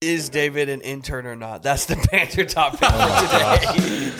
Is David an intern or not? That's the banter topic oh, for today.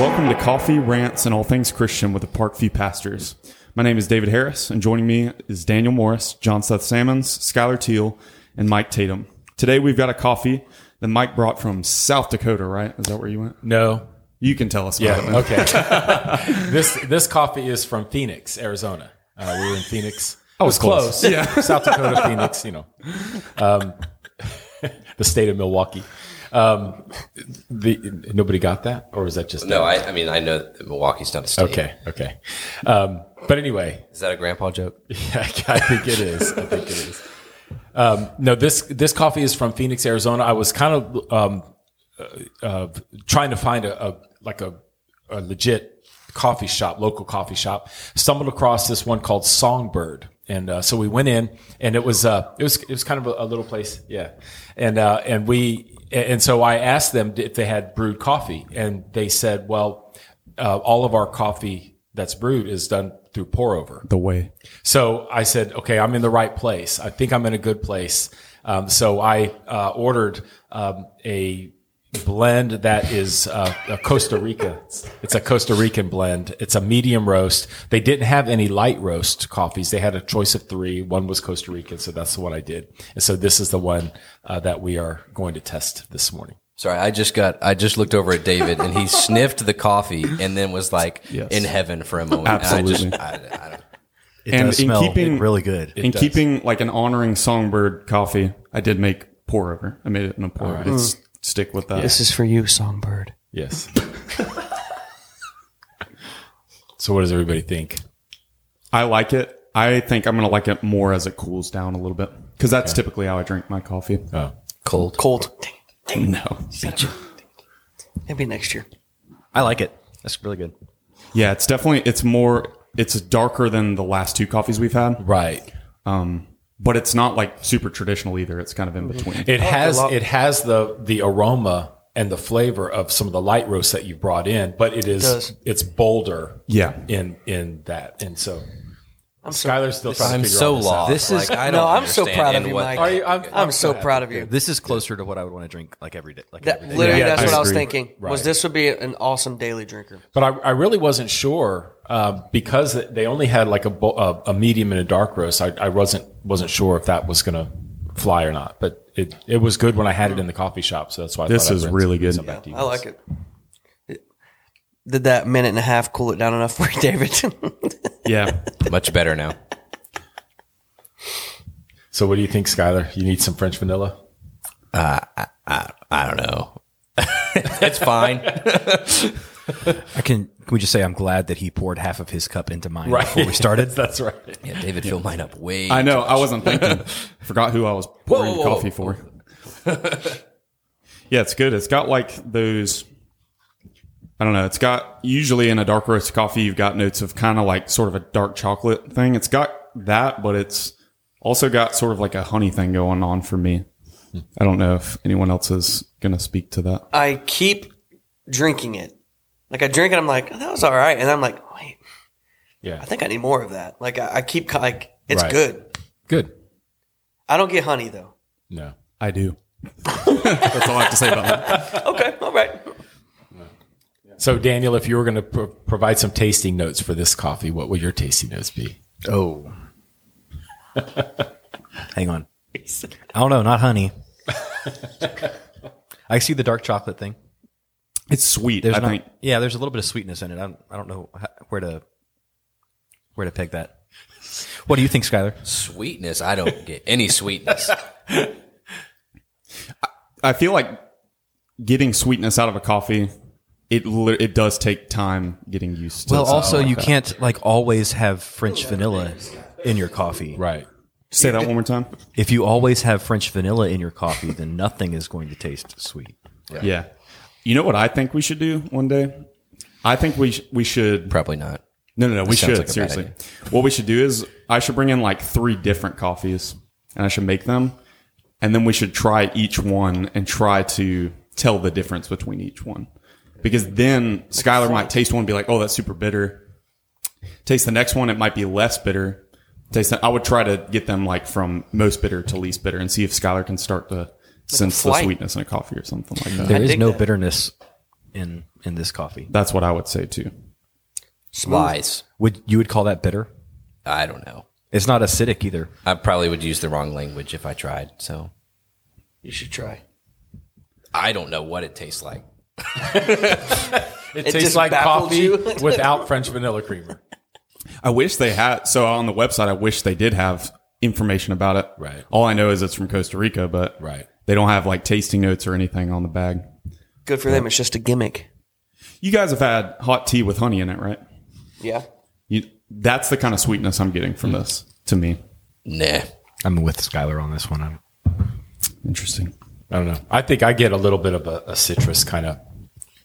Welcome to Coffee, Rants, and All Things Christian with the Parkview Pastors. My name is David Harris, and joining me is Daniel Morris, John Seth Sammons, Skylar Teal, and Mike Tatum. Today we've got a coffee that Mike brought from South Dakota, right? Is that where you went? No. You can tell us about. Yeah. man. Okay. this this coffee is from Phoenix, Arizona. Uh, we were in Phoenix. I was close. Yeah. South Dakota, Phoenix. You know, um, the state of Milwaukee. Um, the nobody got that, or is that just No, I, I mean I know that Milwaukee's not a state. Okay. Okay. Um, but anyway, Is that a grandpa joke? Yeah, I think it is. I think it is. Um, no, this this coffee is from Phoenix, Arizona. I was kind of um, uh, uh, trying to find a, a like a, a legit coffee shop, local coffee shop. Stumbled across this one called Songbird, and uh, so we went in, and it was uh, it was it was kind of a, a little place, yeah. And uh, and we and so I asked them if they had brewed coffee, and they said, well, uh, all of our coffee that's brewed is done through pour over. The way. So I said, okay, I'm in the right place. I think I'm in a good place. Um, so I uh, ordered um, a blend that is uh, a Costa Rica. It's a Costa Rican blend. It's a medium roast. They didn't have any light roast coffees. They had a choice of three. One was Costa Rican, so that's what I did. And so this is the one uh, that we are going to test this morning. Sorry, I just got I just looked over at David and he sniffed the coffee and then was like Yes. in heaven for a moment. Absolutely. And I just, I, I don't, It And does in smell keeping- really good. In does. keeping like an honoring Songbird coffee, I did make pour over. I made it in a pour over. Let's stick with that. This is for you, Songbird. Yes. so what does everybody think? I like it. I think I'm going to like it more as it cools down a little bit because that's typically how I drink my coffee. Oh, cold. Cold. Dang, No. maybe next year. I like it. That's really good. Yeah, it's definitely it's more it's darker than the last two coffees we've had. right. Um, but it's not like super traditional either. It's kind of in between. It has it has the the aroma and the flavor of some of the light roast that you brought in, but it is does. it's bolder Yeah. in in that. And so I'm so, Skylar's still trying I'm to figure so all this out. lost. This is- like, I no, don't I'm so understand proud of in you, what- Mike. Are you- I'm- I'm, I'm so glad. proud of you. This is closer to what I would want to drink like every day. Like That, every day. literally, Yeah, that's I what I was agree. thinking. Was Right. this would be an awesome daily drinker? But I, I really wasn't sure uh, because they only had like a, bo- a, a medium and a dark roast. I, I wasn't wasn't sure if that was going to fly or not. But it, it was good when I had it in the coffee shop. So that's why I This thought I'd is bring really some- good. some back to you I guys. like it. It- Did that minute and a half cool it down enough for you, David? Yeah. Much better now. So what do you think, Skylar? You need some French vanilla? Uh, I I don't know. it's fine. I can. Can we just say I'm glad that he poured half of his cup into mine before we started? That's right. Yeah, David filled mine up way. I know. I wasn't thinking. Forgot who I was pouring Whoa, whoa, whoa. coffee for. yeah, it's good. It's got like those. I don't know. It's got usually in a dark roast coffee, you've got notes of kind of like sort of a dark chocolate thing. It's got that, but it's also got sort of like a honey thing going on for me. I don't know if anyone else is going to speak to that. I keep drinking it. Like I drink it, I'm like, that was all right, and I'm like, wait, Yeah. I think I need more of that. Like I, I keep like it's Right. good. Good. I don't get honey though. No. I do. That's all I have to say about that. Okay, all right. So Daniel, if you were going to pro- provide some tasting notes for this coffee, what would your tasting notes be? Oh. Hang on. I don't know. Not honey. I see the dark chocolate thing. It's sweet. There's I not- think. yeah, there's a little bit of sweetness in it. I don't, I don't know how, where to where to peg that. What do you think, Skylar? Sweetness. I don't get any sweetness. I feel like getting sweetness out of a coffee, it it does take time getting used to. Well, something also like you that. can't like always have French vanilla in your coffee. Right. say that one more time. If you always have French vanilla in your coffee, then nothing is going to taste sweet. Yeah. You know what I think we should do one day? I think we sh- we should. Probably not. No, no, no. We should like seriously. What we should do is I should bring in like three different coffees, and I should make them, and then we should try each one and try to tell the difference between each one. Because then Skylar might taste one and be like, oh, that's super bitter. Taste the next one, it might be less bitter. Taste that. I would try to get them like from most bitter to least bitter and see if Skylar can start to sense the sweetness in a coffee or something like that. There is no that. bitterness in in this coffee. That's what I would say too. Lies. Would you would call that bitter? I don't know. It's not acidic either. I probably would use the wrong language if I tried. So You should try. I don't know what it tastes like. It, tastes like coffee you? without French vanilla creamer. I wish they had. So on the website, I wish they did have information about it. Right. All I know is it's from Costa Rica, but Right. they don't have like tasting notes or anything on the bag. Good for them. It's just a gimmick. You guys have had hot tea with honey in it, right? Yeah. You, that's the kind of sweetness I'm getting from mm. this to me. Nah. I'm with Skylar on this one. I'm, Interesting. I don't know. I think I get a little bit of a, a citrus kind of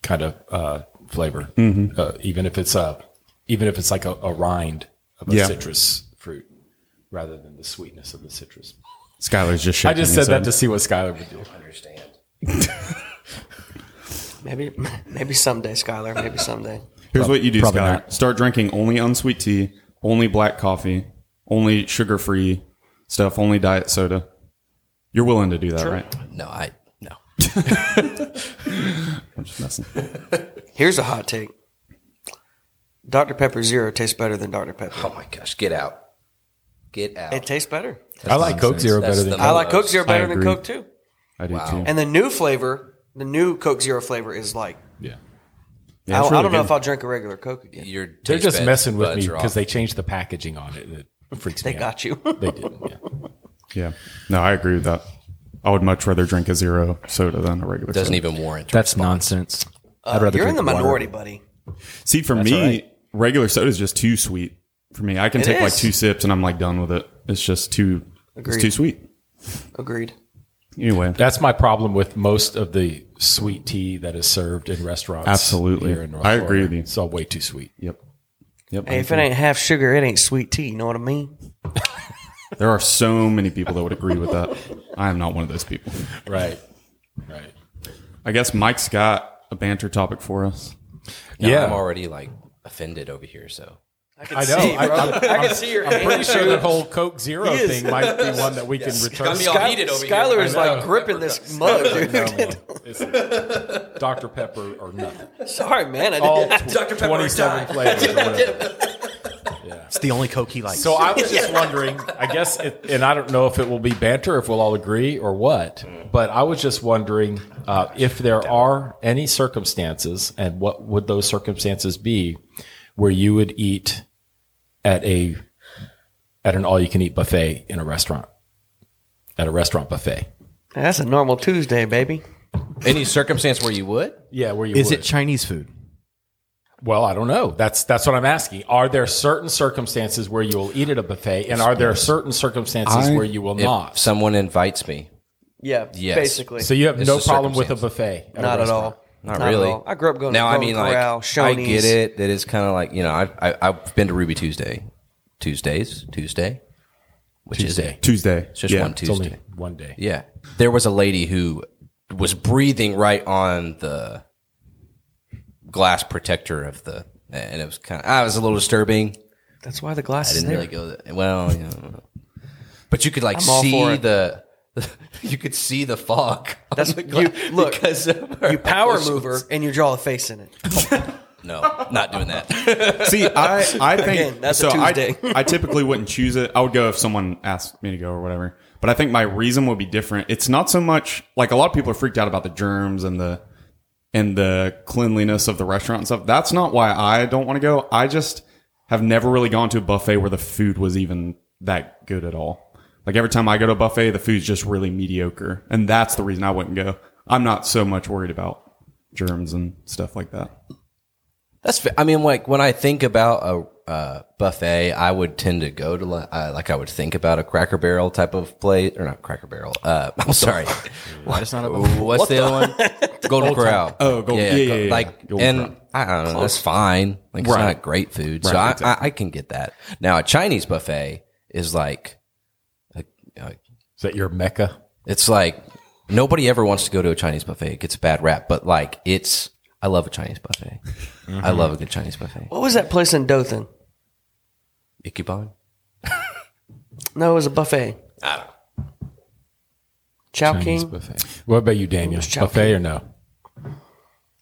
kind of uh, flavor, uh, even if it's a even if it's like a, a rind of a Yeah. citrus fruit rather than the sweetness of the citrus. Skylar's just I just said that to see what Skylar would do. Understand. Maybe maybe someday, Skylar. Maybe someday. Here's what you do, Probably Skylar. not. Start drinking only unsweet tea, only black coffee, only sugar free stuff, only diet soda. You're willing to do that, right? No, I no. I'm just messing. Here's a hot take. Dr. Pepper Zero tastes better than Dr. Pepper. Oh my gosh, get out. Get out. It tastes better. I like Coke Zero That's better than the I like Coke. Zero better I than agree. Coke too. I do Wow. too. And the new flavor, the new Coke Zero flavor is like yeah. Yeah, I, it's I really don't know good. if I'll drink a regular Coke again. Your They're taste just bud- messing with buds me are because off. they changed the packaging on it. It freaks me. They me got you. They did. Yeah. Yeah. No, I agree with that. I would much rather drink a zero soda than a regular soda. doesn't soda. even warrant. that's nonsense. Uh, I'd rather You're in the drink water. minority, buddy. See, for me, right. regular soda is just too sweet for me. I can It take like two sips and I'm like done with it. It's just too, Agreed. it's too sweet. Agreed. Anyway, That's my problem with most of the sweet tea that is served in restaurants. Absolutely. here in North I agree Florida. with you. It's all way too sweet. yep. Yep. Hey, if it ain't half sugar, it ain't sweet tea. You know what I mean? there are so many people that would agree with that. I am not one of those people. Right. Right. I guess Mike's got a banter topic for us. No, Yeah. I'm already like offended over here. So I know. I, I'm, I can see your I'm pretty sure the whole Coke Zero He is. thing might be one that we can return. me all Sky- heated over here. Skylar is like gripping this mug, dude. No, Dr. Pepper or nothing. Sorry, man. I All didn't. tw- Dr. Pepper 27 flavors or whatever. It's the only Coke he likes. So I was just wondering, I guess, it, and I don't know if it will be banter, if we'll all agree or what, but I was just wondering uh, if there are any circumstances, and what would those circumstances be, where you would eat at a at an all you can eat buffet in a restaurant, at a restaurant buffet. That's a normal Tuesday, baby. any circumstance where you would? Yeah, where you would is would. it Chinese food? Well, I don't know. That's that's what I'm asking. Are there certain circumstances where you will eat at a buffet, and are there certain circumstances I- where you will If not? someone invites me, Yeah, Yes. basically. So you have It's no a problem with a buffet? at a not at restaurant? all. not, Not at really. all. I grew up going to. I Golden mean, like Corral, I Shoney's. get it. That is kind of like you know. I, I I've been to Ruby Tuesday, Tuesdays, Tuesday, which Tuesday. is Tuesday. it's just yeah. one It's Tuesday. only one day. Yeah. There was a lady who was breathing right on the glass protector of the, and it was kind of, ah, it was a little disturbing. That's why the glass I is didn't there. really go that, well, you know, but you could like I'm all for see it. the, you could see the fog. on That's- the you- look, because of her You power emotions. mover and you draw a face in it. No, not doing that. See, I, I think Again, that's so. a I, Tuesday. I typically wouldn't choose it. I would go if someone asked me to go or whatever. But I think my reason would be different. It's not so much like a lot of people are freaked out about the germs and the and the cleanliness of the restaurant and stuff. That's not why I don't want to go. I just have never really gone to a buffet where the food was even that good at all. Like every time I go to a buffet, the food's just really mediocre, and that's the reason I wouldn't go. I'm not so much worried about germs and stuff like that. That's. I mean, like when I think about a uh, buffet, I would tend to go to uh, like I would think about a Cracker Barrel type of plate, or not Cracker Barrel. Uh, I'm sorry. Why it's not a What's the other one? Golden Corral. Oh, Golden- yeah, yeah, yeah, Like, Golden and I don't know. That's fine. Like, it's not great food, so Right, I, exactly. I, I can get that. Now, a Chinese buffet is like, a, a, Is that your mecca? it's like nobody ever wants to go to a Chinese buffet. It gets a bad rap, but like it's, I love a Chinese buffet. I love a good Chinese buffet. What was that place in Dothan? Ikuban. No, it was a buffet. Chow Chinese King. buffet. What about you, Daniel? Chow Buffet King. or no?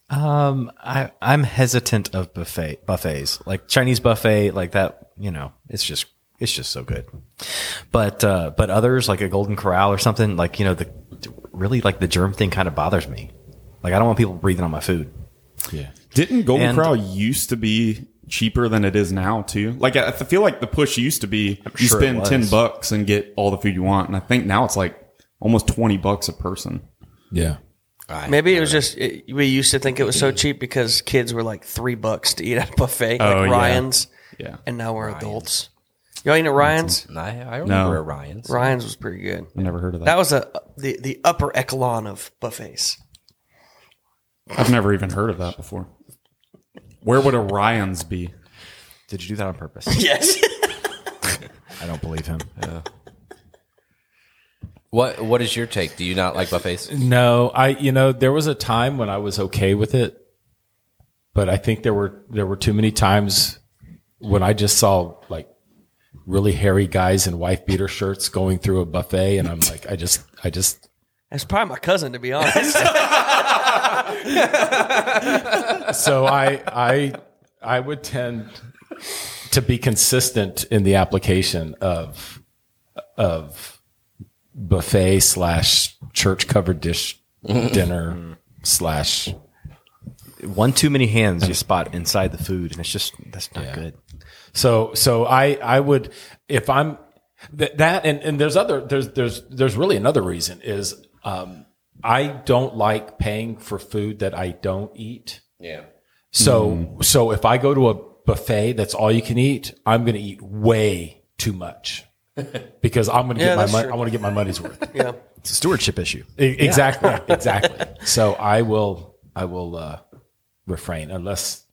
Um, I I'm hesitant of buffet buffets like Chinese buffet like that. You know, it's just it's just so good. But uh, but others like a Golden Corral or something like you know the really like the germ thing kind of bothers me. Like I don't want people breathing on my food. Yeah. Didn't Golden And- Corral used to be cheaper than it is now too? Like I I feel like the push used to be you sure spend ten bucks and get all the food you want, and I think now it's like almost twenty bucks a person. Yeah. Maybe it was just it, we used to think it was so cheap because kids were like three bucks to eat at a buffet, Oh, like yeah. Ryan's, Yeah, and now we're adults. Y'all eat at Ryan's? I, I remember No. at Ryan's. Ryan's was pretty good. I never heard of that. That was a the the upper echelon of buffets. I've never even heard of that before. Where would Orion's be? Did you do that on purpose? Yes. I don't believe him. What What is your take? Do you not like buffets? No, I you know there was a time when I was okay with it, but I think there were there were too many times when I just saw like really hairy guys in wife beater shirts going through a buffet, and I'm like, I just I just That's probably my cousin, to be honest. so I I I would tend to be consistent in the application of of buffet slash church covered dish mm-hmm. dinner slash One too many hands you spot inside the food, and it's just that's not good. So so I I would if I'm th- that and and there's other there's there's there's really another reason is um I don't like paying for food that I don't eat. Yeah. So so if I go to a buffet that's all you can eat, I'm going to eat way too much. Because I'm going to Yeah, get my money. I want to get my money's worth. yeah. It's a stewardship issue. Exactly. Exactly. So I will I will uh refrain unless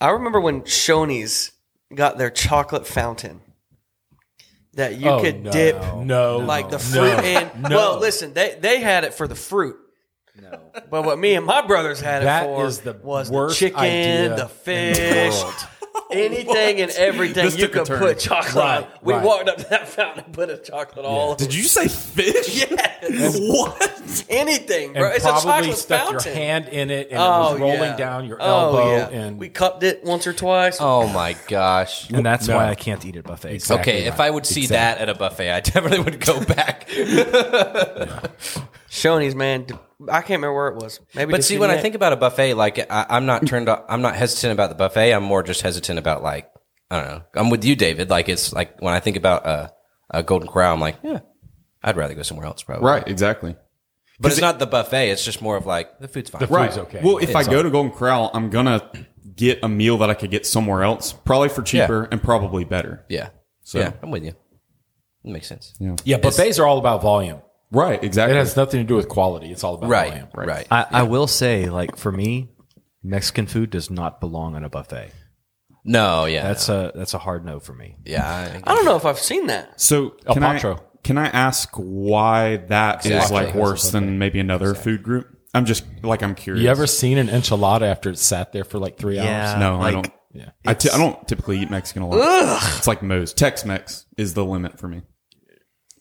I remember when Shoney's got their chocolate fountain that you Oh, could no. dip No. like the No. fruit in. No. Well, listen, they they had it for the fruit. No. But what me and my brothers had That it for is the was the chicken, idea the in the fish, world. anything and everything This you took could put chocolate Right, on. We right. walked up to that fountain and put a chocolate all over. Did you say fish? Yes. what? anything, bro? and It's a probably chocolate stuck fountain. your hand in it and it oh, was rolling yeah. down your Oh, elbow yeah. and we cupped it once or twice. Oh my gosh. And that's No. why I can't eat at buffets. Exactly. Okay, if I would see that at a buffet, I definitely would go back. Shoney's, man. I can't remember where it was. Maybe. But see, when I think about a buffet, like I, I'm not turned. off- I'm not hesitant about the buffet. I'm more just hesitant about like I don't know. I'm with you, David. Like it's like when I think about a, a Golden Corral, I'm like, yeah, I'd rather go somewhere else, probably. Right, exactly. But it's not the buffet. It's just more of like the food's fine. The Right. food's okay. Well, if I go all- to Golden Corral, I'm gonna get a meal that I could get somewhere else, probably for cheaper and probably better. yeah, So- yeah, I'm with you. It makes sense. Yeah. yeah, buffets are all about volume. Right, exactly. It has nothing to do with quality. It's all about Right, volume. right. I, I will say, like for me, Mexican food does not belong on a buffet. No, yeah, That's a that's a hard no for me. yeah. I, I don't know if I've seen that. so El can I, can I ask why that is Exactly. like worse than maybe another food group? I'm just like I'm curious. You ever seen an enchilada after it sat there for like three Yeah. hours? No, I don't. Yeah. I, t- I don't typically eat Mexican a lot. It's like Moe's. Tex-Mex is the limit for me.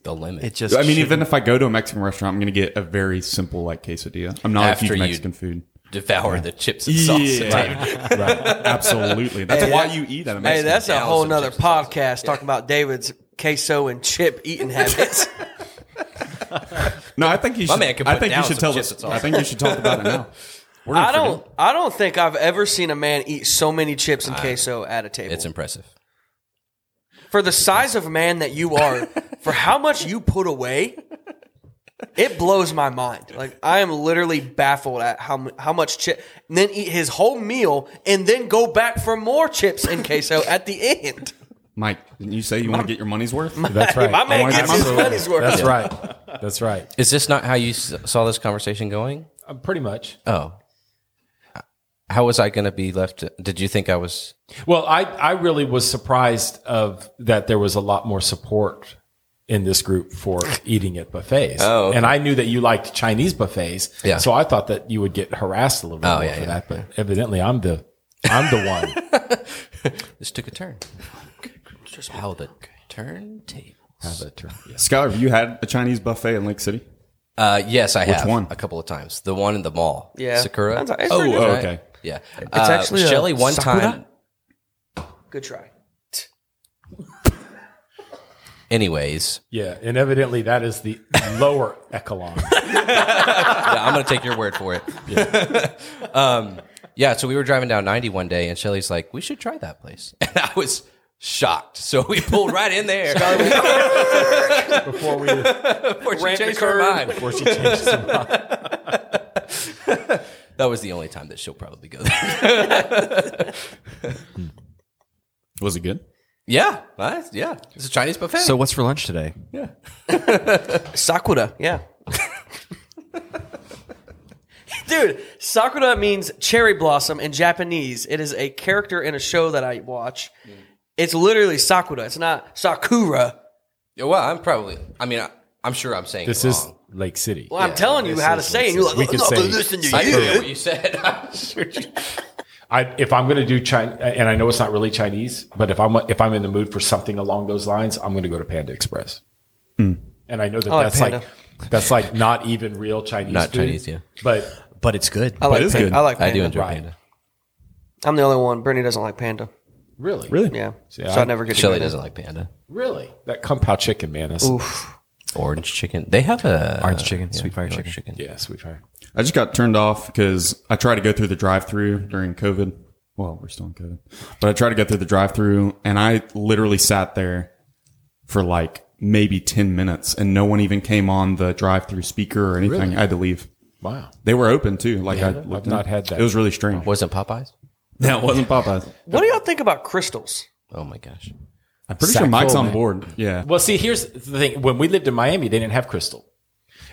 The limit. It just I mean, even if I go to a Mexican restaurant, I'm going to get a very simple like quesadilla. I'm not After a huge Mexican food. Devour the chips and sauce. Yeah, absolutely. That's why you eat at a Mexican. Hey, that's a whole some nother chips and sauce. podcast talking about David's queso and chip eating habits. no, I think you should. My man can I think you should some tell chips this. and I think you should talk about it now. We're I don't. forget. I don't think I've ever seen a man eat so many chips and queso at a table. It's impressive. for the size of man that you are, for how much you put away, it blows my mind. Like I am literally baffled at how how much chip, and then eat his whole meal, and then go back for more chips and queso at the end. Mike, didn't you say you want to get your money's worth? That's right. My man wanna gets get his my- money's worth. That's right. That's right. Is this not how you s- saw this conversation going? Uh, pretty much. Oh, how was I going to be left? To, did you think I was? Well, I, I really was surprised of that there was a lot more support in this group for eating at buffets. Oh, okay. And I knew that you liked Chinese buffets. Yeah. So I thought that you would get harassed a little bit Oh, more yeah, for yeah. that. But evidently I'm the, I'm the one. This took a turn. Just how the turntable. Have that term. Yes. Skylar, have you had a Chinese buffet in Lake City? Uh, yes, I have one? a couple of times. The one in the mall. Yeah. Sakura. That's- Oh, good. oh, Right? okay. Yeah, it's actually a Shelly. One Sakura? time. Good try. Anyways, Yeah. And evidently that is the lower echelon. yeah, I'm gonna take your word for it. Yeah. um, yeah. So we were driving down 90 one day, and Shelly's like, "We should try that place," and I was shocked. So we pulled right in there Before we, before she changed her curve. mind. before she changes them. That was the only time that she'll probably go there. Was it good? Yeah, nice. Yeah, it's a Chinese buffet. So what's for lunch today? Yeah, Sakura, yeah. Dude, Sakura means cherry blossom in Japanese. It is a character in a show that I watch. Mm. It's literally Sakura. It's not Sakura. Yeah, well, I'm probably. I mean, I, I'm sure I'm saying This it is wrong. Lake City. Well, I'm telling you how to say it. And you're like, We could "No, say- listen to I didn't know you. what you said. I'm sure you- I, if I'm going to do China, and I know it's not really Chinese, but if I'm if I'm in the mood for something along those lines, I'm going to go to Panda Express. Hmm. And I know that like that's Panda. like that's like not even real Chinese. Not food, Chinese, yeah. But But it's good. I like it's panda. good. I like Panda. I do enjoy Right. panda. I'm the only one. Brittany doesn't like panda. really, Really? Yeah. See, so I- I, never get to Shelly doesn't like panda. really, that kung pao chicken, man. That's, Orange chicken. They have a Orange chicken, sweet fire orange chicken. yeah, sweet fire. I just got turned off because I tried to go through the drive-through during COVID. Well, we're still in COVID, but I tried to go through the drive-through, and I literally sat there for like maybe ten minutes, and no one even came on the drive-through speaker or anything. Really? I had to leave. Wow. They were open too. Like I I've not in. had that. It was really strange. Wasn't Popeyes? No, it wasn't Popeyes. What do y'all think about Krystals? Oh my gosh. I'm pretty Sack sure Mike's full, on man. board. Yeah. Well, see, here's the thing. When we lived in Miami, they didn't have Krystal.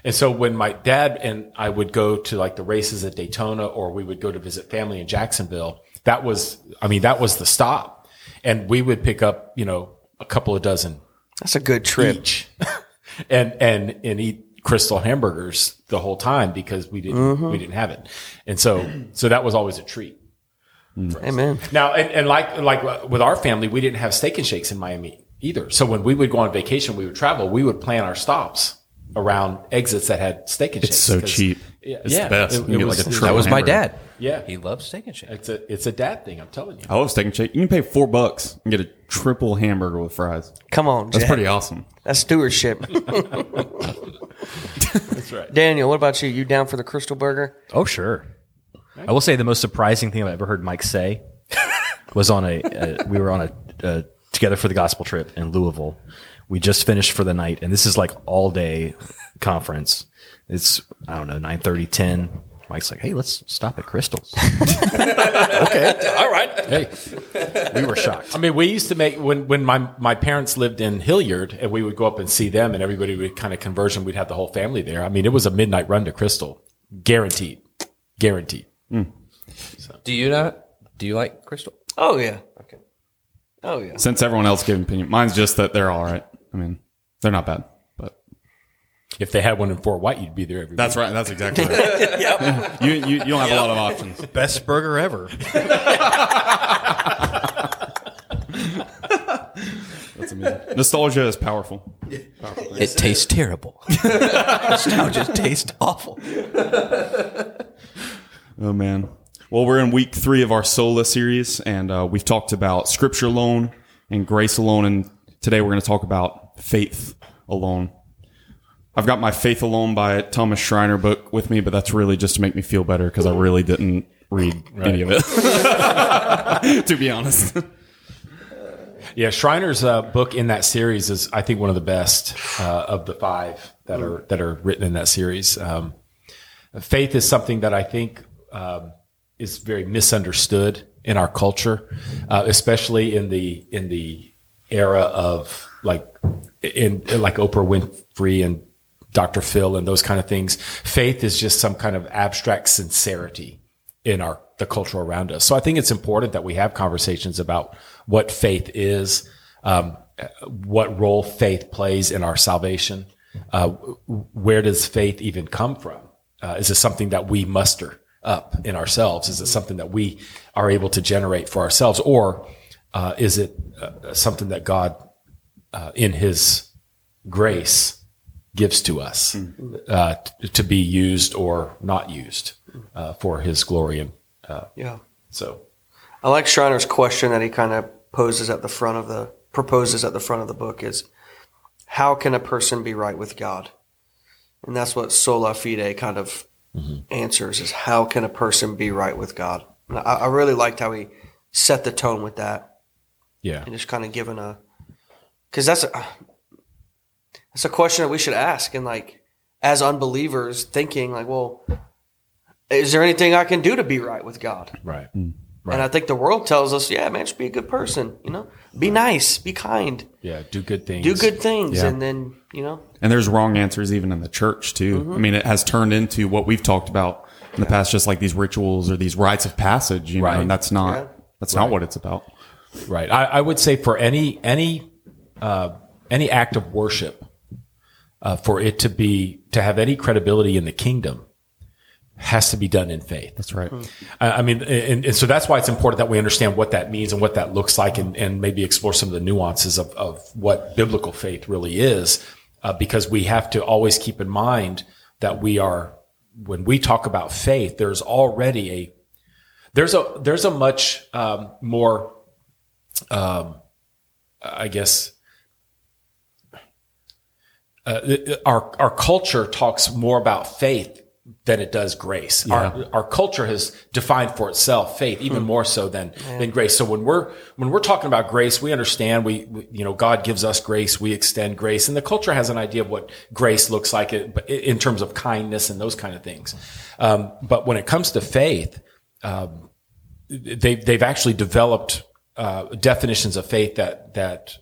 And so when my dad and I would go to like the races at Daytona or we would go to visit family in Jacksonville, that was, I mean, that was the stop. And we would pick up, you know, a couple of dozen That's a good trip. each and, and, and eat Krystal hamburgers the whole time because we didn't, Mm-hmm. we didn't have it. And so, so that was always a treat. Amen. Now, and, and like like with our family, we didn't have steak and shakes in Miami either. So when we would go on vacation, we would travel, we would plan our stops around exits that had steak and It's shakes. so 'cause- cheap. Yeah, It's yeah, the best. it- it was- like a it was- triple That was my dad. Yeah. He loves steak and shake. It's a it's a dad thing. I'm telling you. I love steak and shake. You can pay four bucks and get a triple hamburger with fries. Come on, That's Jack. pretty awesome. That's stewardship. That's right. Daniel, what about you? You down for the Krystal burger? Oh, sure. I will say the most surprising thing I've ever heard Mike say was on a, uh, we were on a, uh, together for the gospel trip in Louisville. We just finished for the night and this is like all day conference. It's, I don't know, 9 10. Mike's like, Hey, let's stop at Krystals. okay. All right. Hey, we were shocked. I mean, we used to make when when my my parents lived in Hilliard, and we would go up and see them, and everybody would kind of converge, and we'd have the whole family there. I mean, it was a midnight run to Krystal, guaranteed, guaranteed. Hmm. Do you not? Do you like Krystal? Oh yeah. Okay. Oh yeah. Since everyone else gave an opinion, mine's just that they're all right. I mean, they're not bad, but If they had one in Fort White, you'd be there every. that's right. That's exactly right. yep. You, you, you don't have a lot of options. Best burger ever. That's amazing. Nostalgia is powerful. It tastes terrible. Nostalgia tastes awful. Oh man. Well, we're in week three of our Sola series, and uh, we've talked about Scripture alone and grace alone, and today we're going to talk about faith alone. I've got my Faith Alone by Thomas Schreiner book with me, but that's really just to make me feel better because I really didn't read any of it. to be honest. Yeah, Schreiner's uh, book in that series is, I think, one of the best uh, of the five that are that are written in that series. Um, faith is something that I think um, is very misunderstood in our culture, uh, especially in the in the era of like in, like Oprah Winfrey and Dr. Phil and those kind of things. Faith is just some kind of abstract sincerity in our the culture around us. So I think it's important that we have conversations about what faith is, um, what role faith plays in our salvation. Uh, where does faith even come from? Uh, is it something that we muster up in ourselves? Is it something that we are able to generate for ourselves, or uh, is it uh, something that God, uh, in His grace, gives to us uh, t- to be used or not used uh, for His glory? And uh, Yeah. so, I like Schreiner's question that he kind of poses at the front of the proposes at the front of the book is how can a person be right with God? And that's what sola fide kind of answers is how can a person be right with God? And I, I really liked how he set the tone with that yeah, and just kind of given a because that's a that's a question that we should ask and like as unbelievers thinking like well is there anything I can do to be right with God? right. right. And I think the world tells us, yeah, man, just be a good person. You know, be nice, be kind, Yeah, do good things. do good things, Yeah. and then you know, And there's wrong answers even in the church too. Mm-hmm. I mean, it has turned into what we've talked about in the past, just like these rituals or these rites of passage, you know, and that's not, Yeah. that's not what it's about. Right. I, I would say for any any uh, any act of worship, uh, for it to be to have any credibility in the kingdom, has to be done in faith. That's right. I I mean, and, and so that's why it's important that we understand what that means and what that looks like, and, and maybe explore some of the nuances of, of what biblical faith really is, uh, because we have to always keep in mind that we are, when we talk about faith, there's already a, there's a, there's a much um, more, um, I guess, uh, our our culture talks more about faith than it does grace. Our our culture has defined for itself faith even more so than than grace. So when we're when we're talking about grace, we understand we, we you know God gives us grace, we extend grace, and the culture has an idea of what grace looks like in in terms of kindness and those kind of things. Um, but when it comes to faith, um, they've they've actually developed uh, definitions of faith that that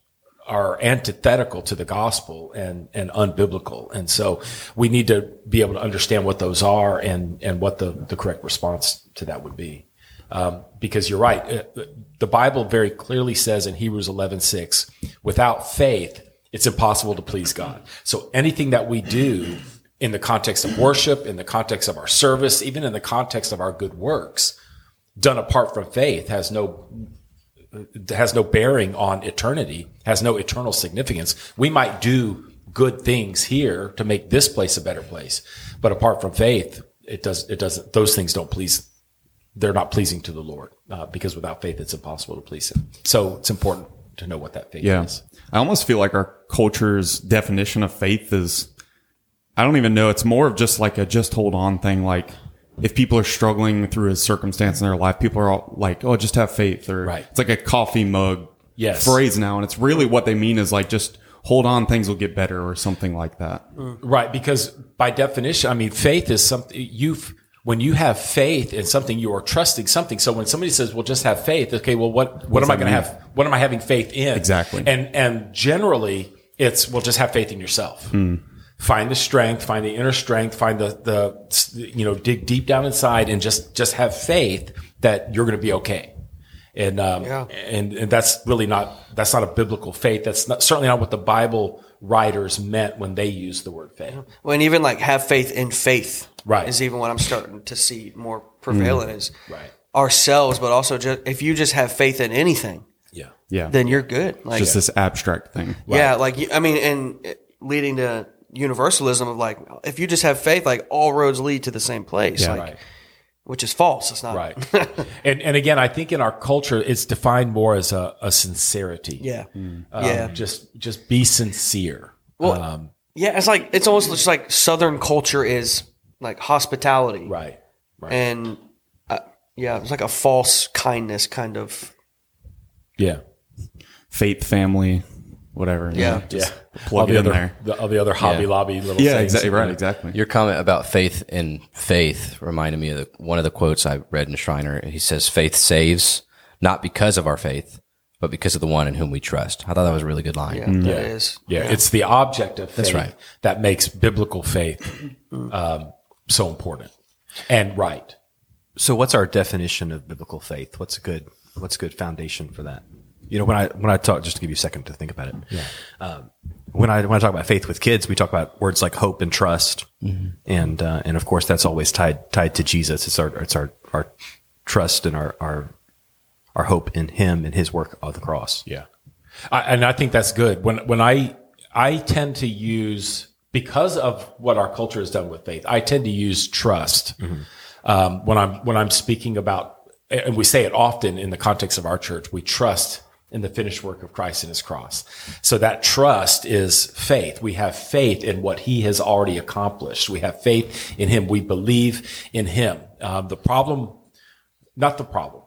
are antithetical to the gospel and and unbiblical, and so we need to be able to understand what those are and and what the the correct response to that would be. Um, because you're right, Uh, the Bible very clearly says in Hebrews 11:6, without faith, it's impossible to please God. So anything that we do in the context of worship, in the context of our service, even in the context of our good works, done apart from faith has no has no bearing on eternity, has no eternal significance. We might do good things here to make this place a better place, but apart from faith, it does it doesn't. Those things don't please. They're not pleasing to the Lord uh, because without faith, it's impossible to please Him. So it's important to know what that faith Yeah. is. I almost feel like our culture's definition of faith is, I don't even know. It's more of just like a just hold on thing. Like if people are struggling through a circumstance in their life, people are all like, oh, just have faith. Or Right. it's like a coffee mug Yes. phrase now. And it's really what they mean is like, just hold on, things will get better or something like that. Right, because by definition, I mean, faith is something you've, when you have faith in something, you are trusting something. So when somebody says, well, just have faith, okay, well, what, what am I going to have? What am I having faith in? Exactly. And, and generally it's, well, just have faith in yourself. Hmm. Find the strength, find the inner strength, find the, the, you know, dig deep down inside and just, just have faith that you're going to be okay. And, um, Yeah. and, and that's really not, that's not a biblical faith. That's not, certainly not what the Bible writers meant when they used the word faith. Well, and even like have faith in faith, Right. is even what I'm starting to see more prevalent is Right. ourselves, but also just if you just have faith in anything, Yeah. Yeah. then you're good. Like just this abstract thing. Yeah, like I mean, and leading to universalism of like, if you just have faith, like all roads lead to the same place, Yeah. like, Right. which is false. It's not Right. and and again, I think in our culture, it's defined more as a, a sincerity. yeah, Um, yeah, Just just be sincere. Well, um, yeah. It's like it's almost just like Southern culture is like hospitality, right. Right. And uh, yeah, it's like a false kindness kind of. yeah. Faith, family, whatever. you Yeah. know, just All Plug the it in other there. the, all the other Hobby Yeah. Lobby little Yeah, things, exactly. Right. Exactly. Your comment about faith in faith reminded me of the, one of the quotes I read in Schreiner. He says, "Faith saves not because of our faith, but because of the one in whom we trust." I thought that was a really good line. Yeah, that is. Yeah, it's the object of faith That's right. that makes biblical faith um, so important and right. So, what's our definition of biblical faith? What's a good What's a good foundation for that? You know, when I when I talk, just to give you a second to think about it. Yeah. Um, when I when I talk about faith with kids, we talk about words like hope and trust, and uh, and of course that's always tied tied to Jesus. It's our it's our our trust and our our our hope in Him and His work on the cross. Yeah, I, and I think that's good. When when I I tend to use because of what our culture has done with faith, I tend to use trust um, when I'm when I'm speaking about, and we say it often in the context of our church. We trust in the finished work of Christ and His cross. So that trust is faith. We have faith in what He has already accomplished. We have faith in Him. We believe in Him. Um, the problem, not the problem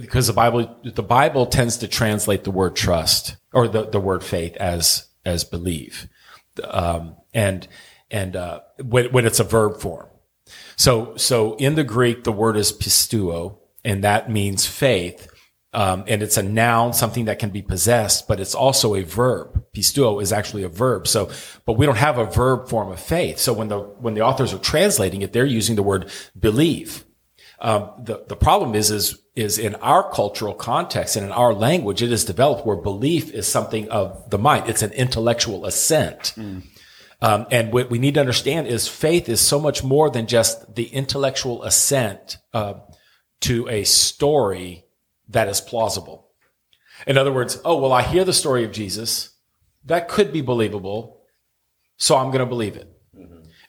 because the Bible the Bible tends to translate the word trust or the, the word faith as as believe, um, and and uh, when when it's a verb form. So so in the Greek the word is pisteuo, and that means faith. Um, and it's a noun, something that can be possessed, but it's also a verb. Pisteuo is actually a verb. So, but we don't have a verb form of faith. So when the when the authors are translating it, they're using the word believe. Um, the the problem is is is in our cultural context and in our language, it is developed where belief is something of the mind. It's an intellectual assent. Um, and what we need to understand is faith is so much more than just the intellectual assent uh, to a story that is plausible. In other words, oh well, I hear the story of Jesus. That could be believable, so I'm going to believe it.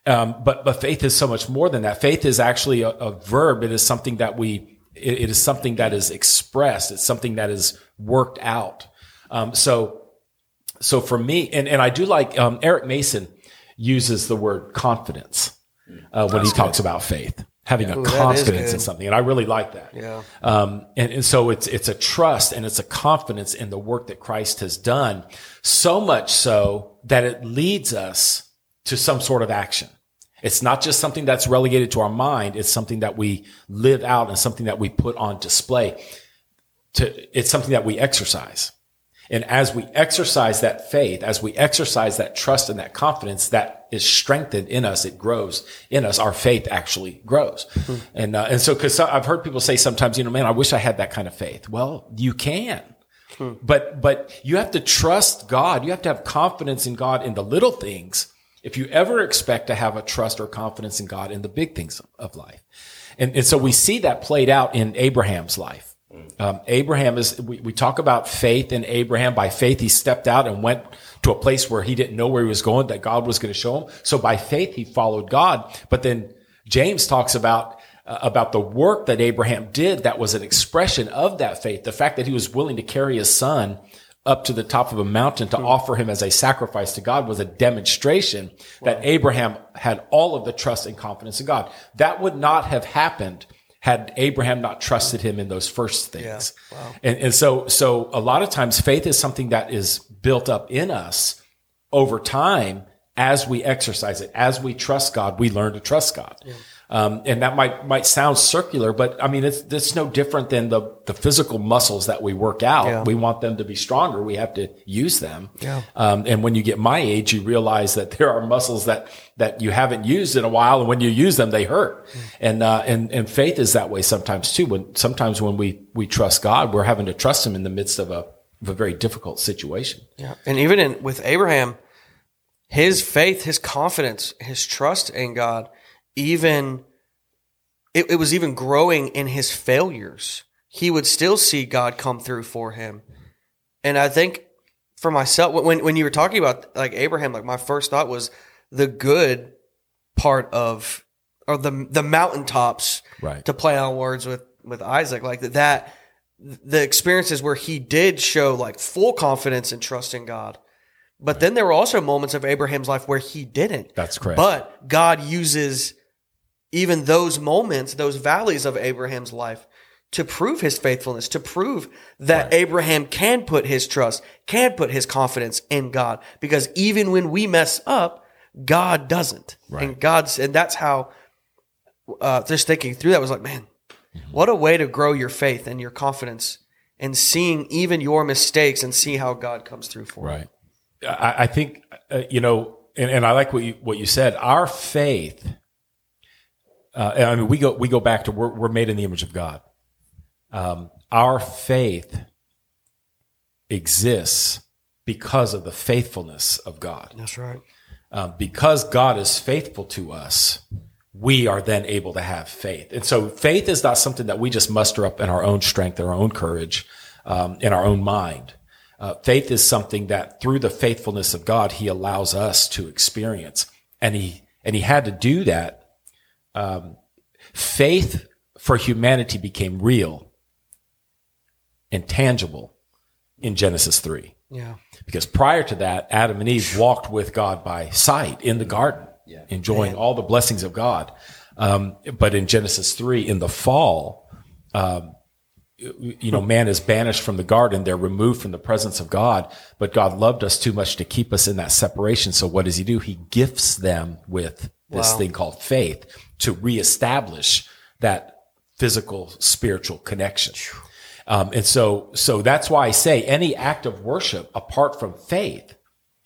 Um, but but faith is so much more than that. Faith is actually a, a verb. It is something that we. It, it is something that is expressed. It's something that is worked out. Um, so so for me, and and I do like um, Eric Mason uses the word confidence uh, when he talks about faith, having a Ooh, that is confidence in something, and I really like that. Yeah. Um, and, and so it's it's a trust and it's a confidence in the work that Christ has done, so much so that it leads us to some sort of action. It's not just something that's relegated to our mind. It's something that we live out and something that we put on display. To, it's something that we exercise. And as we exercise that faith, as we exercise that trust and that confidence that is strengthened in us, it grows in us. Our faith actually grows. And, uh, and so, cause I've heard people say sometimes, you know, man, I wish I had that kind of faith. Well, you can. But, but you have to trust God. You have to have confidence in God in the little things if you ever expect to have a trust or confidence in God in the big things of life. And, and so we see that played out in Abraham's life. Um, Abraham is, we, we talk about faith in Abraham. By faith, he stepped out and went to a place where he didn't know where he was going, that God was going to show him. So by faith, he followed God. But then James talks about, uh, about the work that Abraham did that was an expression of that faith. The fact that he was willing to carry his son up to the top of a mountain to offer him as a sacrifice to God was a demonstration that Abraham had all of the trust and confidence in God. That would not have happened had Abraham not trusted him in those first things. And, and so, so a lot of times faith is something that is built up in us over time as we exercise it, as we trust God, we learn to trust God. Um, and that might might sound circular, but I mean it's it's no different than the the physical muscles that we work out. Yeah. We want them to be stronger. We have to use them. Yeah. Um, and when you get my age, you realize that there are muscles that that you haven't used in a while, and when you use them, they hurt. And uh, and and faith is that way sometimes too. When sometimes when we we trust God, we're having to trust Him in the midst of a of a very difficult situation. Yeah. And even in with Abraham, his faith, his confidence, his trust in God, even it, it was even growing in his failures. He would still see God come through for him. And I think for myself, when when you were talking about like Abraham, like my first thought was the good part of or the the mountaintops Right. to play on words with with Isaac like that that the experiences where he did show like full confidence and trust in God. But then there were also moments of Abraham's life where he didn't. That's correct. But God uses even those moments, those valleys of Abraham's life to prove his faithfulness, to prove that Abraham can put his trust, can put his confidence in God. Because even when we mess up, God doesn't. Right. And God's, and that's how, uh, just thinking through that was like, man, what a way to grow your faith and your confidence and seeing even your mistakes and see how God comes through for you. Right. I, I think uh, you know, and, and I like what you what you said. Our faith. Uh, I mean, we go we go back to we're, we're made in the image of God. Um, our faith exists because of the faithfulness of God. That's right. Um, because God is faithful to us, we are then able to have faith. And so faith is not something that we just muster up in our own strength, our own courage, um, in our own mind. Uh, faith is something that through the faithfulness of God, he allows us to experience. And he, and he had to do that. Um, faith for humanity became real and tangible in Genesis 3. Yeah. Because prior to that, Adam and Eve walked with God by sight in the garden, enjoying all the blessings of God. Um, but in Genesis 3, in the fall, um, you know, man is banished from the garden. They're removed from the presence of God, but God loved us too much to keep us in that separation. So what does he do? He gifts them with this Wow. thing called faith to reestablish that physical, spiritual connection. Um, and so, so that's why I say any act of worship apart from faith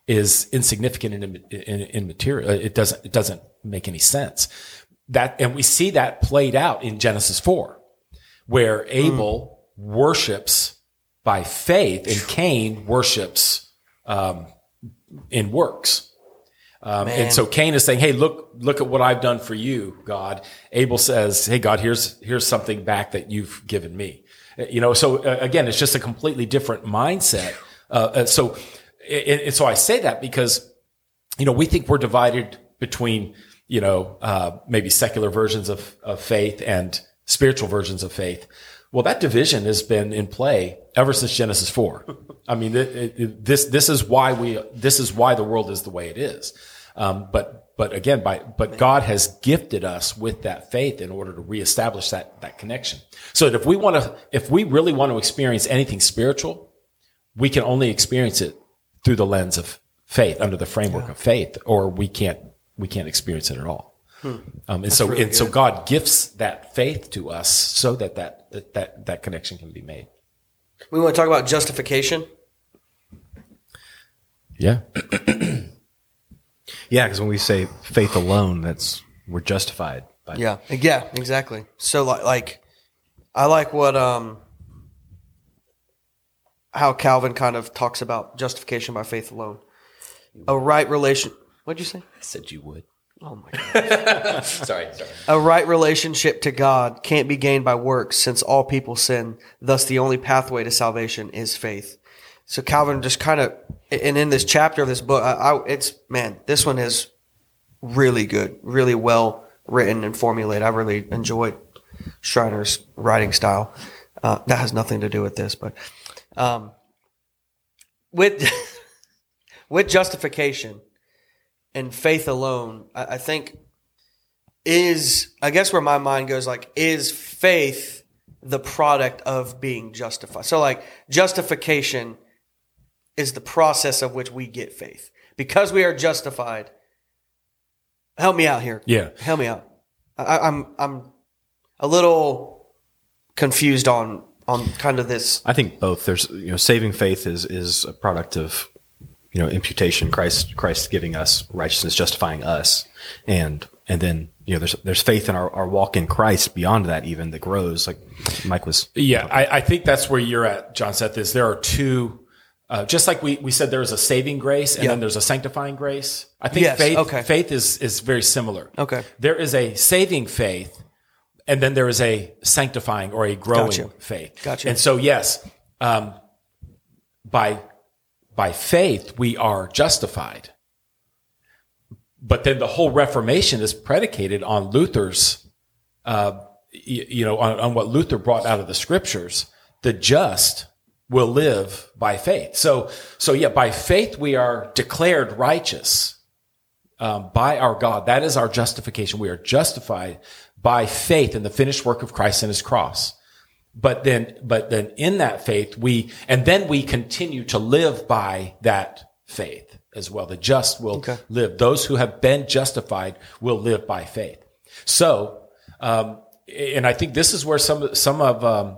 is insignificant and im- in- immaterial. It doesn't, it doesn't make any sense. That, and we see that played out in Genesis 4, where Abel worships by faith and Cain worships, um, in works. Um, and so Cain is saying, "Hey, look, look at what I've done for you, God." Abel says, "Hey, God, here's here's something back that you've given me." Uh, You know, so uh, again, it's just a completely different mindset. Uh, uh, so, and, so I say that because you know we think we're divided between you know uh, maybe secular versions of of faith and spiritual versions of faith. Well, that division has been in play ever since Genesis four. I mean, it, it- this this is why we this is why the world is the way it is. Um, but but again, by but God has gifted us with that faith in order to reestablish that that connection. So that if we want to, if we really want to experience anything spiritual, we can only experience it through the lens of faith, under the framework of faith, or we can't we can't experience it at all. Um, and so and so God gifts that faith to us so that that that that, that connection can be made. We want to talk about justification. Yeah. Yeah, because when we say faith alone, that's we're justified. By Yeah, yeah, exactly. So like, like I like what um how Calvin kind of talks about justification by faith alone. A right relation. What'd you say? I said you would. Oh my god. Sorry, sorry. A right relationship to God can't be gained by works since all people sin. Thus, the only pathway to salvation is faith. So Calvin just kind of, and in this chapter of this book, I, I, it's man, this one is really good, really well written and formulated. I really enjoyed Schreiner's writing style. Uh, that has nothing to do with this, but um, with with justification and faith alone, I, I think is I guess where my mind goes like is faith the product of being justified. So like justification is the process of which we get faith. Because we are justified. Help me out here. Yeah. Help me out. I, I'm I'm a little confused on on kind of this I think both. There's you know, saving faith is is a product of you know imputation. Christ Christ giving us righteousness, justifying us, and and then you know there's there's faith in our, our walk in Christ beyond that even that grows. Like Mike was. Yeah, I, I think that's where you're at, John Seth, is there are two, uh, just like we, we said there's a saving grace and Yeah. then there's a sanctifying grace. I think Yes, faith, okay. faith is, is very similar. Okay. There is a saving faith and then there is a sanctifying or a growing Gotcha. faith. Gotcha. And so, yes, um, by, by faith, we are justified. But then the whole Reformation is predicated on Luther's y- you know, on, on what Luther brought out of the scriptures, the just will live by faith. So, so yeah, by faith we are declared righteous um, by our God. That is our justification. We are justified by faith in the finished work of Christ and His cross. But then, but then in that faith we, and then we continue to live by that faith as well. The just will live. Those who have been justified will live by faith. So, um, and I think this is where some some of um,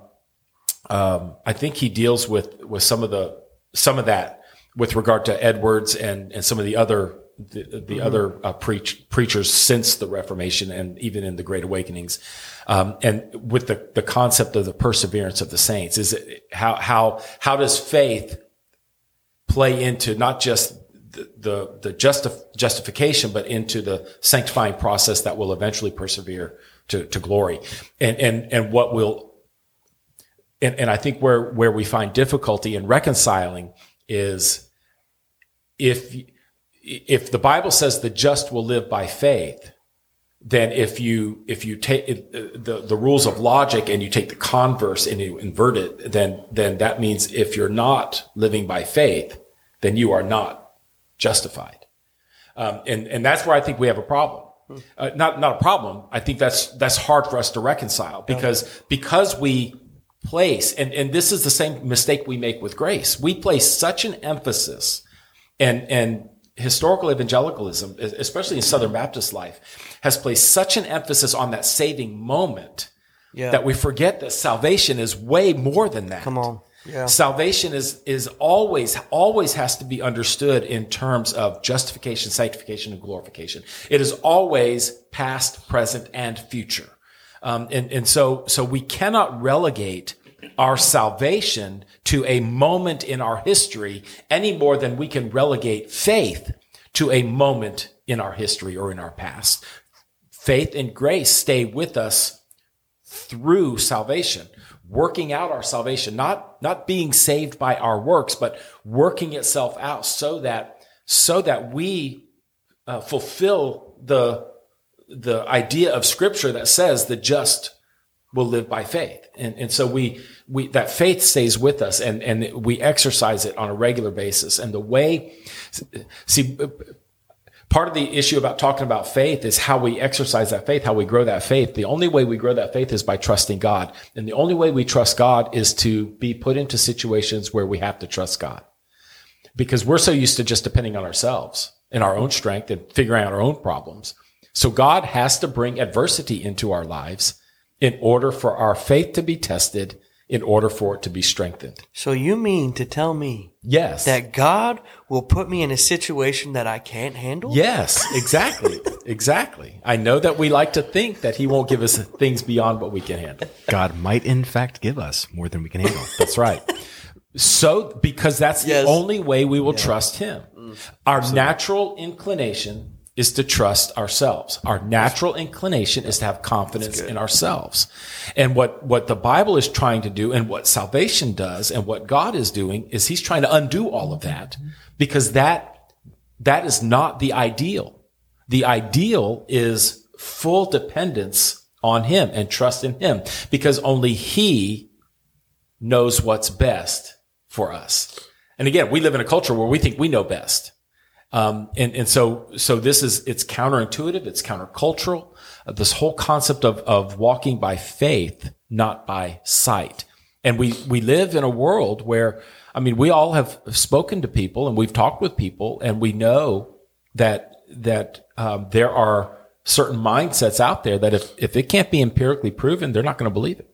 um, I think he deals with with some of the some of that with regard to Edwards and and some of the other the, the other uh, preach, preachers since the Reformation and even in the Great Awakenings, um, and with the the concept of the perseverance of the saints is it, how how how does faith play into not just the the, the justif- justification, but into the sanctifying process that will eventually persevere to, to glory, and and and what will. And, and I think where where we find difficulty in reconciling is if if the Bible says the just will live by faith, then if you if you take the the rules of logic and you take the converse and you invert it, then then that means if you're not living by faith, then you are not justified, um, and and that's where I think we have a problem. Uh, not not a problem. I think that's that's hard for us to reconcile because because we place and and this is the same mistake we make with grace. We place such an emphasis and and historical evangelicalism, especially in Southern Baptist life, has placed such an emphasis on that saving moment Yeah. that we forget that salvation is way more than that. Come on. Yeah. Salvation is is always always has to be understood in terms of justification, sanctification, and glorification. It is always past, present, and future. Um, and and so so we cannot relegate our salvation to a moment in our history any more than we can relegate faith to a moment in our history or in our past. Faith and grace stay with us through salvation, working out our salvation, not, not being saved by our works, but working itself out so that, so that we uh, fulfill the, the idea of scripture that says the just will live by faith. And, and so we, we, that faith stays with us and, and we exercise it on a regular basis. And the way, see, part of the issue about talking about faith is how we exercise that faith, how we grow that faith. The only way we grow that faith is by trusting God. And the only way we trust God is to be put into situations where we have to trust God. Because we're so used to just depending on ourselves and our own strength and figuring out our own problems. So God has to bring adversity into our lives in order for our faith to be tested, in order for it to be strengthened. So you mean to tell me Yes. that God will put me in a situation that I can't handle? Yes, exactly. exactly. I know that we like to think that he won't give us things beyond what we can handle. God might, in fact, give us more than we can handle. That's right. So, because that's Yes. the only way we will trust him. Mm. Our natural inclination is to trust ourselves. Our natural inclination is to have confidence in ourselves. And what, what the Bible is trying to do and what salvation does and what God is doing is he's trying to undo all of that because that, that is not the ideal. The ideal is full dependence on him and trust in him because only he knows what's best for us. And again, we live in a culture where we think we know best. Um, and, and so, so this is, it's counterintuitive. It's countercultural. Uh, this whole concept of, of walking by faith, not by sight. And we, we live in a world where, I mean, we all have spoken to people and we've talked with people and we know that, that, um, there are certain mindsets out there that if, if it can't be empirically proven, they're not going to believe it.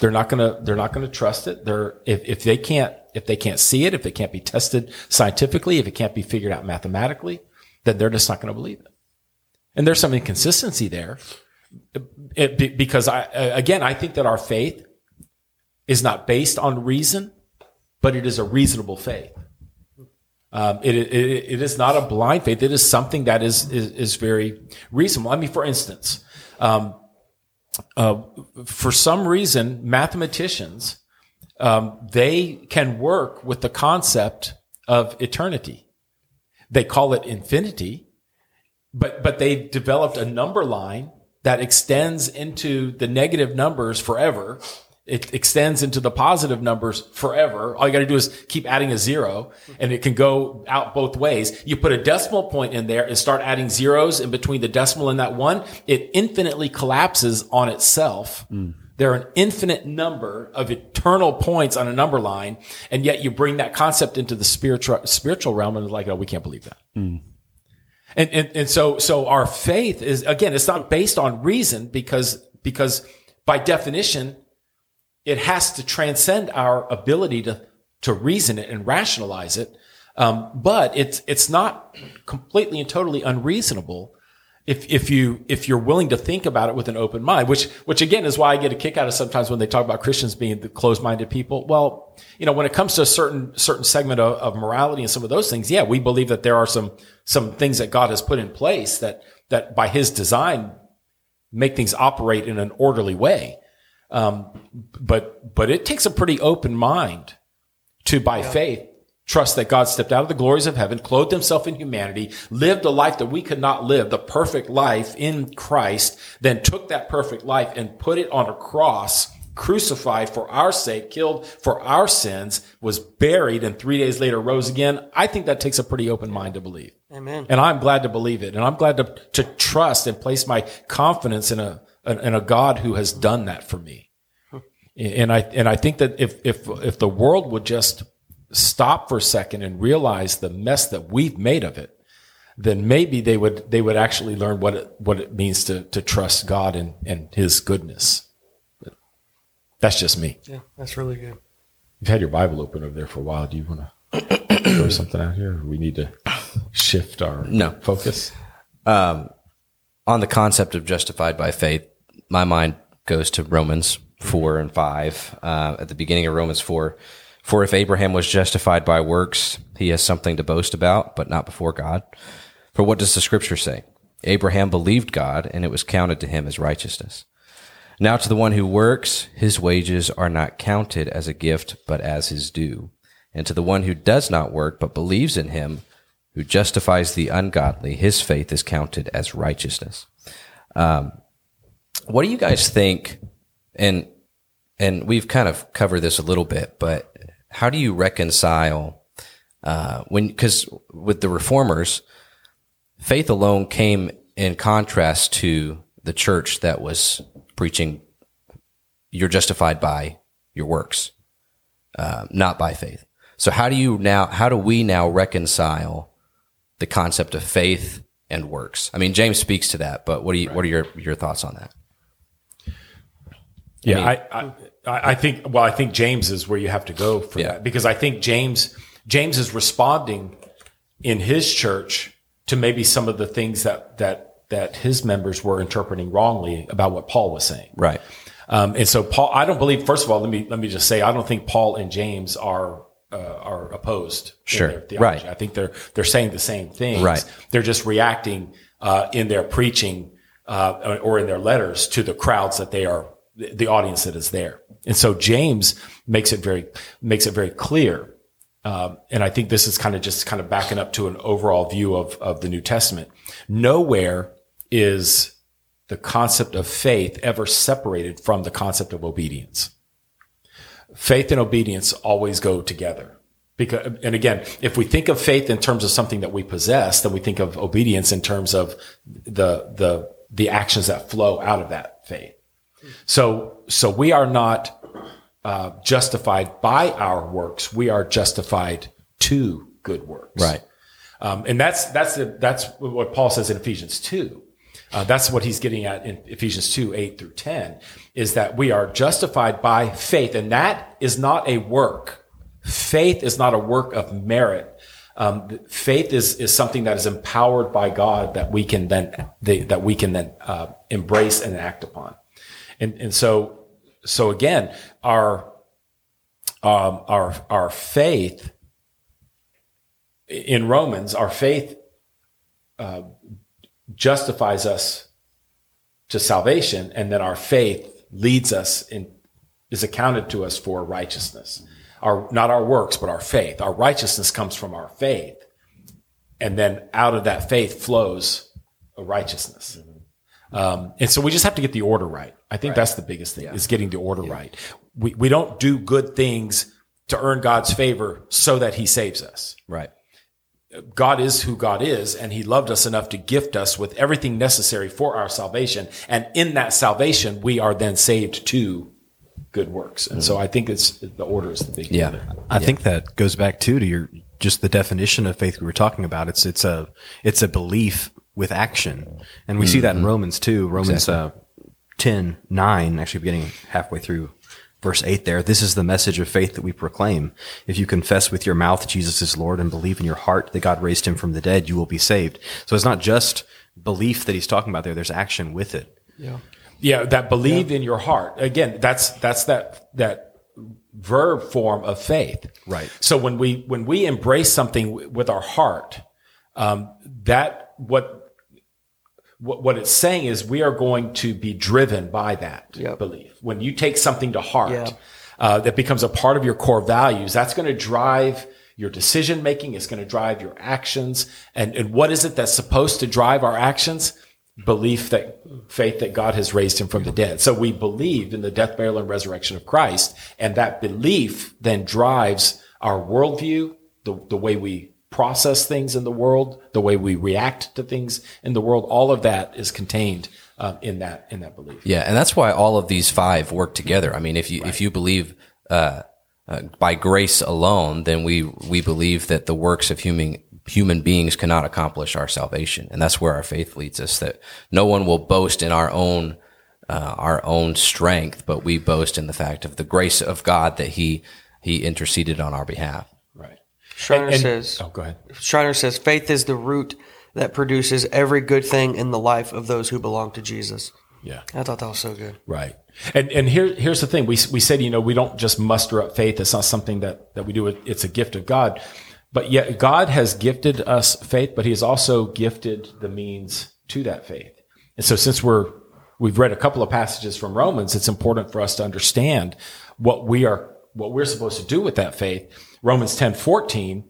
They're not gonna, they're not gonna trust it. They're, if, if they can't, if they can't see it, if it can't be tested scientifically, if it can't be figured out mathematically, then they're just not gonna believe it. And there's some inconsistency there. It, because I, again, I think that our faith is not based on reason, but it is a reasonable faith. Um, it, it, it is not a blind faith. It is something that is, is, is very reasonable. I mean, for instance, um, uh, for some reason, mathematicians, um, they can work with the concept of eternity. They call it infinity, but, but they developed a number line that extends into the negative numbers forever. It extends into the positive numbers forever. All you got to do is keep adding a zero and it can go out both ways. You put a decimal point in there and start adding zeros in between the decimal and that one. It infinitely collapses on itself. There are an infinite number of eternal points on a number line. And yet you bring that concept into the spiritual, spiritual realm and it's like, oh, we can't believe that. And, and, and so, so our faith is, again, it's not based on reason because, because by definition, it has to transcend our ability to, to reason it and rationalize it. Um, but it's, it's not completely and totally unreasonable if if you if you're willing to think about it with an open mind, which which again is why I get a kick out of sometimes when they talk about Christians being the closed-minded people. Well, you know, when it comes to a certain certain segment of, of morality and some of those things, yeah, we believe that there are some some things that God has put in place that that by His design make things operate in an orderly way. Um, but but it takes a pretty open mind to by faith trust that God stepped out of the glories of heaven, clothed himself in humanity, lived a life that we could not live, the perfect life in Christ, then took that perfect life and put it on a cross, crucified for our sake, killed for our sins, was buried, and three days later rose again. I think that takes a pretty open mind to believe. Amen. And I'm glad to believe it. And I'm glad to, to trust and place my confidence in a, in a God who has done that for me. Hmm. And I, and I think that if, if, if the world would just stop for a second and realize the mess that we've made of it, then maybe they would they would actually learn what it, what it means to to trust God and and His goodness. But that's just me. Yeah, that's really good. You've had your Bible open over there for a while. Do you want to throw something out here? We need to shift our No. focus. on the concept of justified by faith, my mind goes to Romans 4 and 5. Uh, at the beginning of Romans 4, for if Abraham was justified by works, he has something to boast about, but not before God. For what does the scripture say? Abraham believed God, and it was counted to him as righteousness. Now to the one who works, his wages are not counted as a gift, but as his due. And to the one who does not work, but believes in him, who justifies the ungodly, his faith is counted as righteousness. Um, what do you guys think? And and we've kind of covered this a little bit, but how do you reconcile uh, when? Because with the reformers, faith alone came in contrast to the church that was preaching you're justified by your works, uh, not by faith. So how do you now? How do we now reconcile the concept of faith and works? I mean, James speaks to that, but what do you? What are your your thoughts on that? Yeah, mean- I, I, I I think. Well, I think James is where you have to go for Yeah. that because I think James James is responding in his church to maybe some of the things that that that his members were interpreting wrongly about what Paul was saying. Right. Um, and so Paul, I don't believe. First of all, let me let me just say, I don't think Paul and James are uh, are opposed. in Sure. their. Right. I think they're they're saying the same things. Right. They're just reacting uh, in their preaching uh, or in their letters to the crowds that they are, the audience that is there. And so James makes it very makes it very clear. Um, and I think this is kind of just kind of backing up to an overall view of of the New Testament. Nowhere is the concept of faith ever separated from the concept of obedience. Faith and obedience always go together. Because, and again, if we think of faith in terms of something that we possess, then we think of obedience in terms of the, the, the actions that flow out of that faith. So, so we are not uh, justified by our works. We are justified to good works. Right. Um, and that's that's the, that's what Paul says in Ephesians two. Uh, that's what he's getting at in Ephesians two eight through ten is that we are justified by faith, and that is not a work. Faith is not a work of merit. Um, faith is is something that is empowered by God that we can then that we can then uh, embrace and act upon. And and so so again, our um, our our faith in Romans, our faith uh, justifies us to salvation, and then our faith leads us and is accounted to us for righteousness. Our not our works, but our faith. Our righteousness comes from our faith, and then out of that faith flows a righteousness. Um, and so we just have to get the order right. I think that's the biggest thing is getting the order right. We we don't do good things to earn God's favor so that He saves us. Right. God is who God is, and He loved us enough to gift us with everything necessary for our salvation. And in that salvation, we are then saved to good works. And so I think it's the order is the big Yeah. I think that goes back too to your just the definition of faith we were talking about. It's it's a it's a belief with action, and we see that in Romans too. Romans uh, 10, 9, actually beginning halfway through verse eight. There, this is the message of faith that we proclaim. If you confess with your mouth Jesus is Lord and believe in your heart that God raised him from the dead, you will be saved. So it's not just belief that he's talking about there. There's action with it. Yeah, Yeah. that believe in your heart. Again, that's that's that that verb form of faith. Right. So when we when we embrace something w- with our heart, um, that what what what it's saying is we are going to be driven by that Yep. belief. When you take something to heart, Yeah. uh, that becomes a part of your core values. That's going to drive your decision making. It's going to drive your actions. And and what is it that's supposed to drive our actions? Belief that faith that God has raised him from the dead. So we believed in the death, burial, and resurrection of Christ, and that belief then drives our worldview, the the way we process things in the world, the way we react to things in the world. All of that is contained um, in that in that belief. Yeah, and that's why all of these five work together. I mean, if you if you believe uh, uh, by grace alone, then we we believe that the works of human human beings cannot accomplish our salvation, and that's where our faith leads us. That no one will boast in our own uh, our own strength, but we boast in the fact of the grace of God that He He interceded on our behalf. Right. Schreiner And- says, Oh, go ahead. Schreiner says, faith is the root that produces every good thing in the life of those who belong to Jesus. Yeah. I thought that was so good. Right. And and here here's the thing. We we said you know we don't just muster up faith. It's not something that that we do. It's a gift of God. But yet God has gifted us faith, but He has also gifted the means to that faith. And so since we're we've read a couple of passages from Romans, it's important for us to understand what we are what we're supposed to do with that faith. Romans ten fourteen.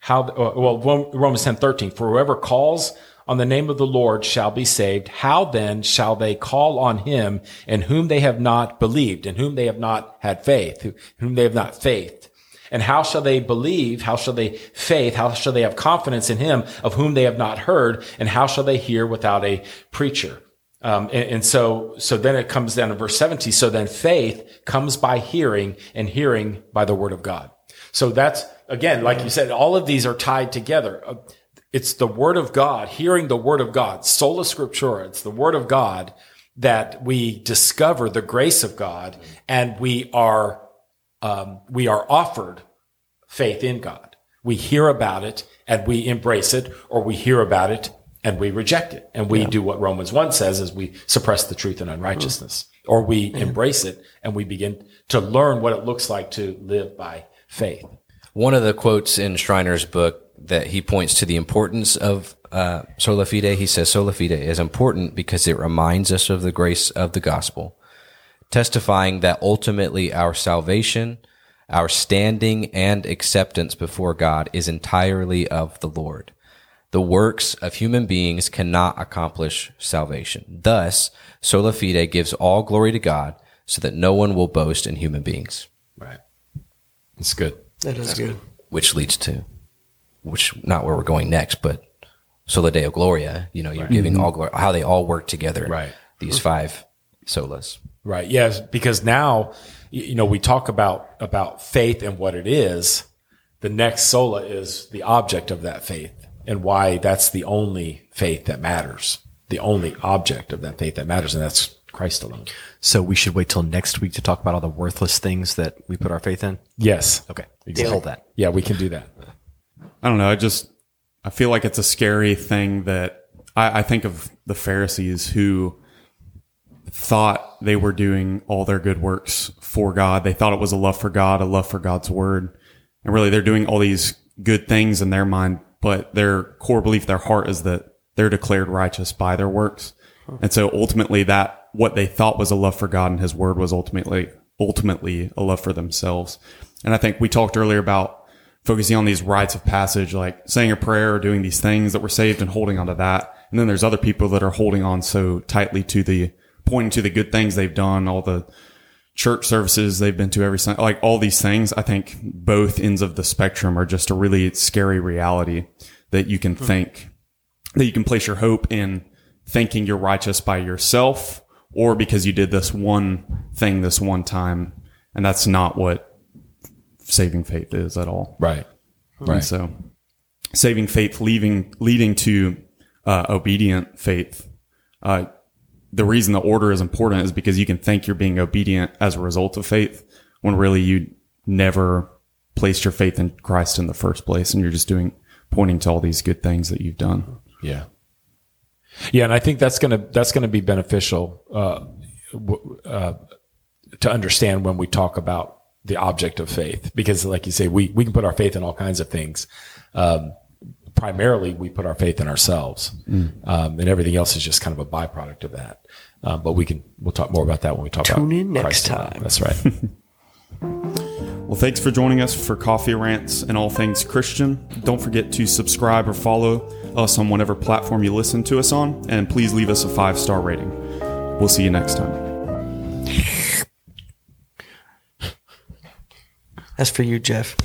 How uh, well Romans ten thirteen. For whoever calls on the name of the Lord shall be saved. How then shall they call on him in whom they have not believed, in whom they have not had faith, whom they have not faithed? And how shall they believe? How shall they faith? How shall they have confidence in him of whom they have not heard? And how shall they hear without a preacher? Um, and, and so, so then it comes down to verse 70. So then faith comes by hearing and hearing by the word of God. So that's, again, like you said, all of these are tied together. Uh, It's the word of God, hearing the word of God, sola scriptura. It's the word of God that we discover the grace of God and we are, um, we are offered faith in God. We hear about it and we embrace it or we hear about it and we reject it. And we do what Romans 1 says is we suppress the truth and unrighteousness or we embrace it and we begin to learn what it looks like to live by faith. One of the quotes in Schreiner's book that he points to the importance of uh, sola fide. He says sola fide is important because it reminds us of the grace of the gospel, testifying that ultimately our salvation, our standing and acceptance before God is entirely of the Lord. The works of human beings cannot accomplish salvation. Thus, sola fide gives all glory to God so that no one will boast in human beings. It's good. That is good. which leads to, which not where we're going next, but sola deo gloria, you know, you're giving mm-hmm. all glory, how they all work together. Right. These five solas. Right. Yes. Because now, you know, we talk about, about faith and what it is. The next sola is the object of that faith and why that's the only faith that matters. The only object of that faith that matters. And that's Christ alone. So we should wait till next week to talk about all the worthless things that we put our faith in. Yes. Okay, we'll hold that. Yeah, we can do that. I don't know. I just I feel like it's a scary thing that I, I think of the Pharisees who thought they were doing all their good works for God. They thought it was a love for God, a love for God's word. And really they're doing all these good things in their mind, but their core belief, their heart is that they're declared righteous by their works. And so ultimately that what they thought was a love for God and his word was ultimately ultimately a love for themselves. And I think we talked earlier about focusing on these rites of passage, like saying a prayer or doing these things that were saved and holding on to that. And then there's other people that are holding on so tightly to the pointing to the good things they've done, all the church services they've been to every Sunday, like all these things. I think both ends of the spectrum are just a really scary reality that you can hmm. think that you can place your hope in thinking you're righteous by yourself or because you did this one thing this one time. And that's not what saving faith is at all. Right. And so saving faith leaving, leading to uh, obedient faith. Uh, the reason the order is important is because you can think you're being obedient as a result of faith when really you never placed your faith in Christ in the first place and you're just doing, pointing to all these good things that you've done. Yeah. Yeah, and I think that's gonna that's gonna be beneficial uh, w- uh, to understand when we talk about the object of faith, because like you say, we we can put our faith in all kinds of things. Um, primarily, we put our faith in ourselves, um, and everything else is just kind of a byproduct of that. Um, but we can we'll talk more about that when we talk about Tune in next Christ time. That's right. Well, thanks for joining us for Coffee Rants and All Things Christian. Don't forget to subscribe or follow Uh, us on whatever platform you listen to us on, and please leave us a five star rating. We'll see you next time. That's for you, Jeff.